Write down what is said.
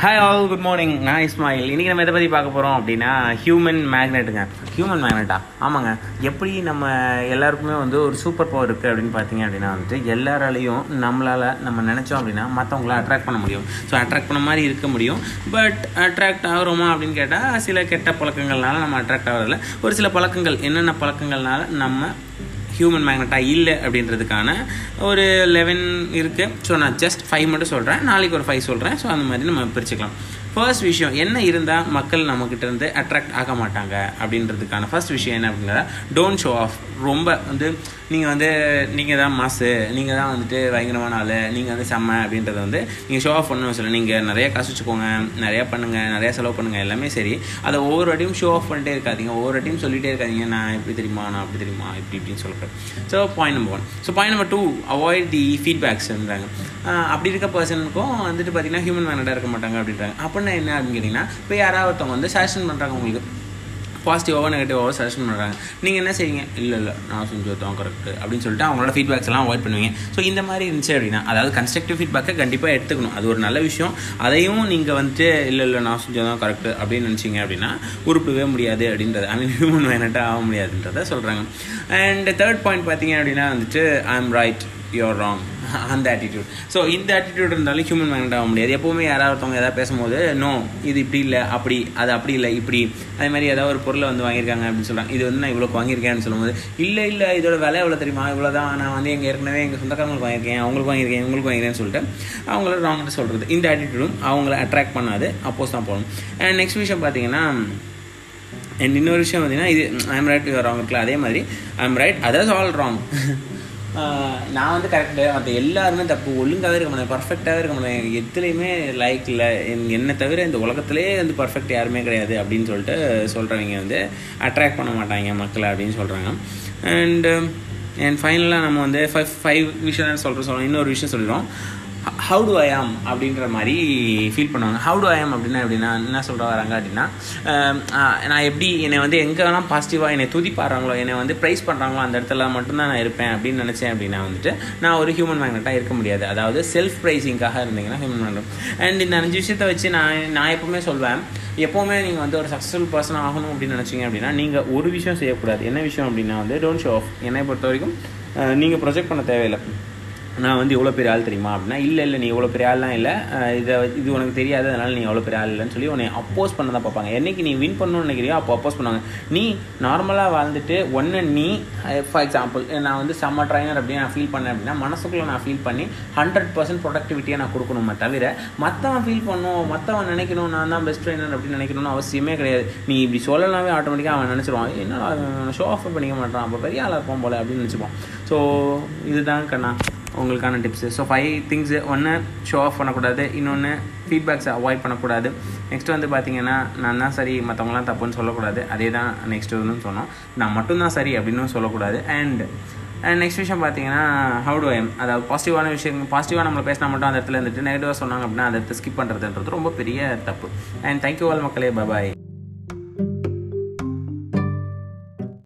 Hi all good morning நான் இஸ்மாயில். இன்றைக்கி நம்ம எதை பற்றி பார்க்க போகிறோம் அப்படின்னா ஹியூமன் மேக்னெட்டுங்க ஹியூமன் மேக்னெட்டா ஆமாங்க. எப்படி நம்ம எல்லாருக்குமே வந்து ஒரு சூப்பர் பவர் இருக்குது அப்படின்னு பார்த்தீங்க அப்படின்னா வந்துட்டு எல்லாராலையும் நம்மளால் நம்ம நினச்சோம் அப்படின்னா மற்றவங்கள அட்ராக்ட் பண்ண முடியும். ஸோ அட்ராக்ட் பண்ண மாதிரி இருக்க முடியும். பட் அட்ராக்ட் ஆகிறோமா அப்படின்னு கேட்டால் சில கெட்ட பழக்கங்கள்னால நம்ம அட்ராக்ட் ஆகிறதில்ல. ஒரு சில பழக்கங்கள் என்னென்ன பழக்கங்கள்னால நம்ம ஹியூமன் மேக்னட்டாக இல்லை அப்படின்றதுக்கான ஒரு லெவன் இருக்குது ஸோ நான் ஜஸ்ட் ஃபைவ் மட்டும் சொல்கிறேன் நாளைக்கு ஒரு ஃபைவ் சொல்கிறேன் ஸோ அந்த மாதிரி நம்ம பிரிச்சுக்கலாம். ஃபர்ஸ்ட் விஷயம் என்ன இருந்தால் மக்கள் நம்மக்கிட்ட இருந்து அட்ராக்ட் ஆக மாட்டாங்க? அப்படின்றதுக்கான ஃபர்ஸ்ட் விஷயம் என்ன அப்படின்னா டோன்ட் ஷோ ஆஃப் ரொம்ப வந்து நீங்கள் வந்து நீங்கள் தான் மாசு நீங்கள் தான் வந்துட்டு பயங்கரமான ஆள் நீங்கள் வந்து செம்ம அப்படின்றத வந்து நீங்கள் ஷோ ஆஃப் பண்ணணும் சொல்ல நீங்கள் நிறைய காசு வச்சுக்கோங்க நிறையா பண்ணுங்கள் நிறையா செலவு பண்ணுங்கள் எல்லாமே சரி. அதை ஒவ்வொரு வாட்டியும் ஷோ ஆஃப் பண்ணிட்டே இருக்காதீங்க. ஒவ்வொரு வாட்டியும் சொல்லிட்டே இருக்காதீங்க. நான் இப்படி தெரியுமா? நான் அப்படி தெரியுமா? இப்படி இப்படின்னு சொல்கிறேன் so point number one so point number two avoid the ஃபீட்பேக்ஸ்ன்றாங்க அப்படி இருக்க பர்சனுக்கும் வந்துட்டு பார்த்தீங்கன்னா ஹியூமன் மேனடாக இருக்க மாட்டாங்க அப்படின்றாங்க. அப்போ காரணம் என்ன அப்படின்னு கேட்டிங்கன்னா இப்போ யாராவது ஒருத்தவங்க வந்து சஜஷன் பண்ணுறாங்க உங்களுக்கு. பாசிட்டிவாவோ நெகட்டிவாவோ சஜஷன் பண்ணுறாங்க நீங்கள் என்ன செய்வீங்க? இல்லை இல்லை நான் செஞ்சு தான் கரெக்ட் அப்படின்னு சொல்லிட்டு அவங்களோட ஃபீட்பேக்ஸ் எல்லாம் அவாய்ட் பண்ணுவீங்க. ஸோ இந்த மாதிரி இருந்துச்சு அப்படின்னா அதாவது கன்ஸ்ட்ரக்டிவ் ஃபீட்பேக்கை கண்டிப்பாக எடுத்துக்கணும். அது ஒரு நல்ல விஷயம். அதையும் நீங்கள் வந்துட்டு இல்லை இல்லை நான் செஞ்சது தான் கரெக்ட் அப்படின்னு நினச்சிங்க அப்படின்னா உருப்பிடவே முடியாது அப்படின்றது ஐ மீன் ஹியூமன் வேணட்டாக ஆக முடியாதுன்றதை சொல்கிறாங்க அண்ட் தேர்ட் பாயிண்ட் பார்த்தீங்க அப்படின்னா வந்துட்டு I am right you are wrong அந்த ஆட்டிடியூட் ஸோ இந்த ஆட்டிடியூட் இருந்தாலும் ஹியூமன் மேக்னட் ஆக முடியாது. எப்போவுமே யாராவது ஒருத்தவங்க எதாவது பேசும்போது நோ இது இப்படி இல்லை அப்படி அது அப்படி இல்லை இப்படி. அதே மாதிரி ஏதாவது ஒரு பொருளை வந்து வாங்கியிருக்காங்க அப்படின்னு சொல்கிறாங்க இது வந்து நான் இவ்வளோக்கு வாங்கியிருக்கேன்னு சொல்லும்போது இல்லை இல்லை இதோட விலை எவ்வளோ தெரியுமா? இவ்வளோ தான் நான் வந்து எங்கள் ஏற்கனவே எங்கள் சொந்தக்காரங்களுக்கு வாங்கியிருக்கேன் அவங்களுக்கு வாங்கியிருக்கேன் இவங்களுக்கு வாங்கியிருக்கேன்னு சொல்லிட்டு அவங்கள ராங்னு சொல்கிறது இந்த ஆட்டிடியூடும் அவங்கள அட்ராக்ட் பண்ணாது. அப்போஸ் தான் போகணும். அண்ட் நெக்ஸ்ட் விஷயம் பார்த்தீங்கன்னா அண்ட் இன்னொரு விஷயம் பார்த்தீங்கன்னா இது ஐம் ரைட் யூஆர் ராங் இருக்குல்ல. அதே மாதிரி I'm right others all wrong நான் வந்து கரெக்டு மற்ற எல்லாருமே தப்பு ஒழுங்காகவே இருக்க மாட்டேன் பர்ஃபெக்டாகவே இருக்க முடியாது எத்துலேயுமே லைக் இல்லை. என்னை தவிர இந்த உலகத்திலே வந்து பர்ஃபெக்ட் யாருமே கிடையாது அப்படின்னு சொல்லிட்டு சொல்கிறவங்க வந்து அட்ராக்ட் பண்ண மாட்டாங்க மக்களை அப்படின்னு சொல்கிறாங்க அண்டு அண்ட் ஃபைனலாக நம்ம வந்து ஃபைவ் ஃபைவ் விஷயம் சொல்கிறோம் சொல்கிறோம் இன்னொரு விஷயம் சொல்கிறோம் ஹவு டு ஐ ஆம் அப்படின்ற மாதிரி ஃபீல் பண்ணுவாங்க. ஹவு டு ஐ ஆம் அப்படின்னா எப்படின்னா என்ன சொல்கிற வராங்க அப்படின்னா um, நான் எப்படி என்னை வந்து எங்கெல்லாம் பாசிட்டிவாக என்னை துதிப்பாடுறாங்களோ என்னை வந்து ப்ரைஸ் பண்ணுறாங்களோ அந்த இடத்துல மட்டும்தான் நான் இருப்பேன் அப்படின்னு நினச்சேன் அப்படின்னா வந்துட்டு நான் ஒரு ஹியூமன் மேக்னட்டாக இருக்க முடியாது. அதாவது செல்ஃப் ப்ரைஸிங்காக இருந்தீங்கன்னா ஹியூமன் மேக்னட் அண்ட் இந்த அஞ்சு விஷயத்தை வச்சு நான் நான் எப்போவுமே சொல்வேன் எப்போவுமே நீங்கள் வந்து ஒரு சக்ஸஸ்ஃபுல் பர்சன் ஆகணும் அப்படின்னு நினச்சிங்க அப்படின்னா நீங்கள் ஒரு விஷயம் செய்யக்கூடாது. என்ன விஷயம் அப்படின்னா வந்து டோன்ட் ஷோ ஆஃப் என்னை பொறுத்த வரைக்கும் நீங்கள் ப்ரொஜெக்ட் பண்ண தேவையில்லை. நான் வந்து இவ்வளோ பெரிய ஆள் தெரியுமா அப்படின்னா இல்லை இல்லை நீ இவ்வளோ பெரிய ஆள்லாம் இல்லை. இதை இது உனக்கு தெரியாது அதனால் நீ இவ்வளோ பெரிய ஆள் இல்லைன்னு சொல்லி உன்னை அப்போஸ் பண்ண தான் பார்ப்பாங்க. என்றைக்கு நீ வின் பண்ணணும்னு நினைக்கிறியோ அப்போ அப்போஸ் பண்ணுவாங்க. நீ நார்மலாக வாழ்ந்துட்டு ஒன்று நீ ஃபார் எக்ஸாம்பிள் நான் வந்து செம்ம ட்ரைனர் அப்படின்னு நான் ஃபீல் பண்ணேன் அப்படின்னா மனசுக்குள்ளே நான் ஃபீல் பண்ணி ஹண்ட்ரட் பர்சன்ட் ப்ரொடக்டிவிட்டியை நான் கொடுக்கணுமே தவிர மற்றவன் ஃபீல் பண்ணும் மற்றவன் நினைக்கணும் நான் தான் பெஸ்ட் ட்ரைனர் அப்படின்னு நினைக்கணும்னு அவசியமே கிடையாது. நீ இப்படி சொல்லலாமே ஆட்டோமேட்டிக்காக அவன் நினச்சிருவான். என்ன ஷோ ஆஃப் பண்ணிக்க மாட்டான். அப்போ பெரிய ஆளாக இருப்போம் போல அப்படின்னு நினச்சிப்பான் ஸோ இதுதான் கண்ணா. உங்களுக்கான டிப்ஸு ஸோ ஃபைவ் திங்ஸு ஒன்று ஷோ ஆஃப் பண்ணக்கூடாது இன்னொன்று ஃபீட்பேக்ஸை அவாய்ட் பண்ணக்கூடாது. நெக்ஸ்ட் வந்து பார்த்தீங்கன்னா நான் தான் சரி மற்றவங்களாம் தப்புன்னு சொல்லக்கூடாது. அதே தான் நெக்ஸ்ட் வந்து சொன்னோம். நான் மட்டும்தான் சரி அப்படின்னு சொல்லக்கூடாது. அண்ட் அண்ட் நெக்ஸ்ட் விஷயம் பார்த்தீங்கன்னா ஹவு டு எம் அதாவது பாசிட்டிவான விஷயம் பாசிட்டிவாக நம்மளை பேசினா மட்டும் அந்த இடத்துல இருந்துட்டு நெகட்டிவாக சொன்னாங்க அப்படின்னா அந்த இடத்துல ஸ்கிப் பண்ணுறதுன்றது ரொம்ப பெரிய தப்பு. அண்ட் தேங்க்யூ ஆல் மக்களே. பாய்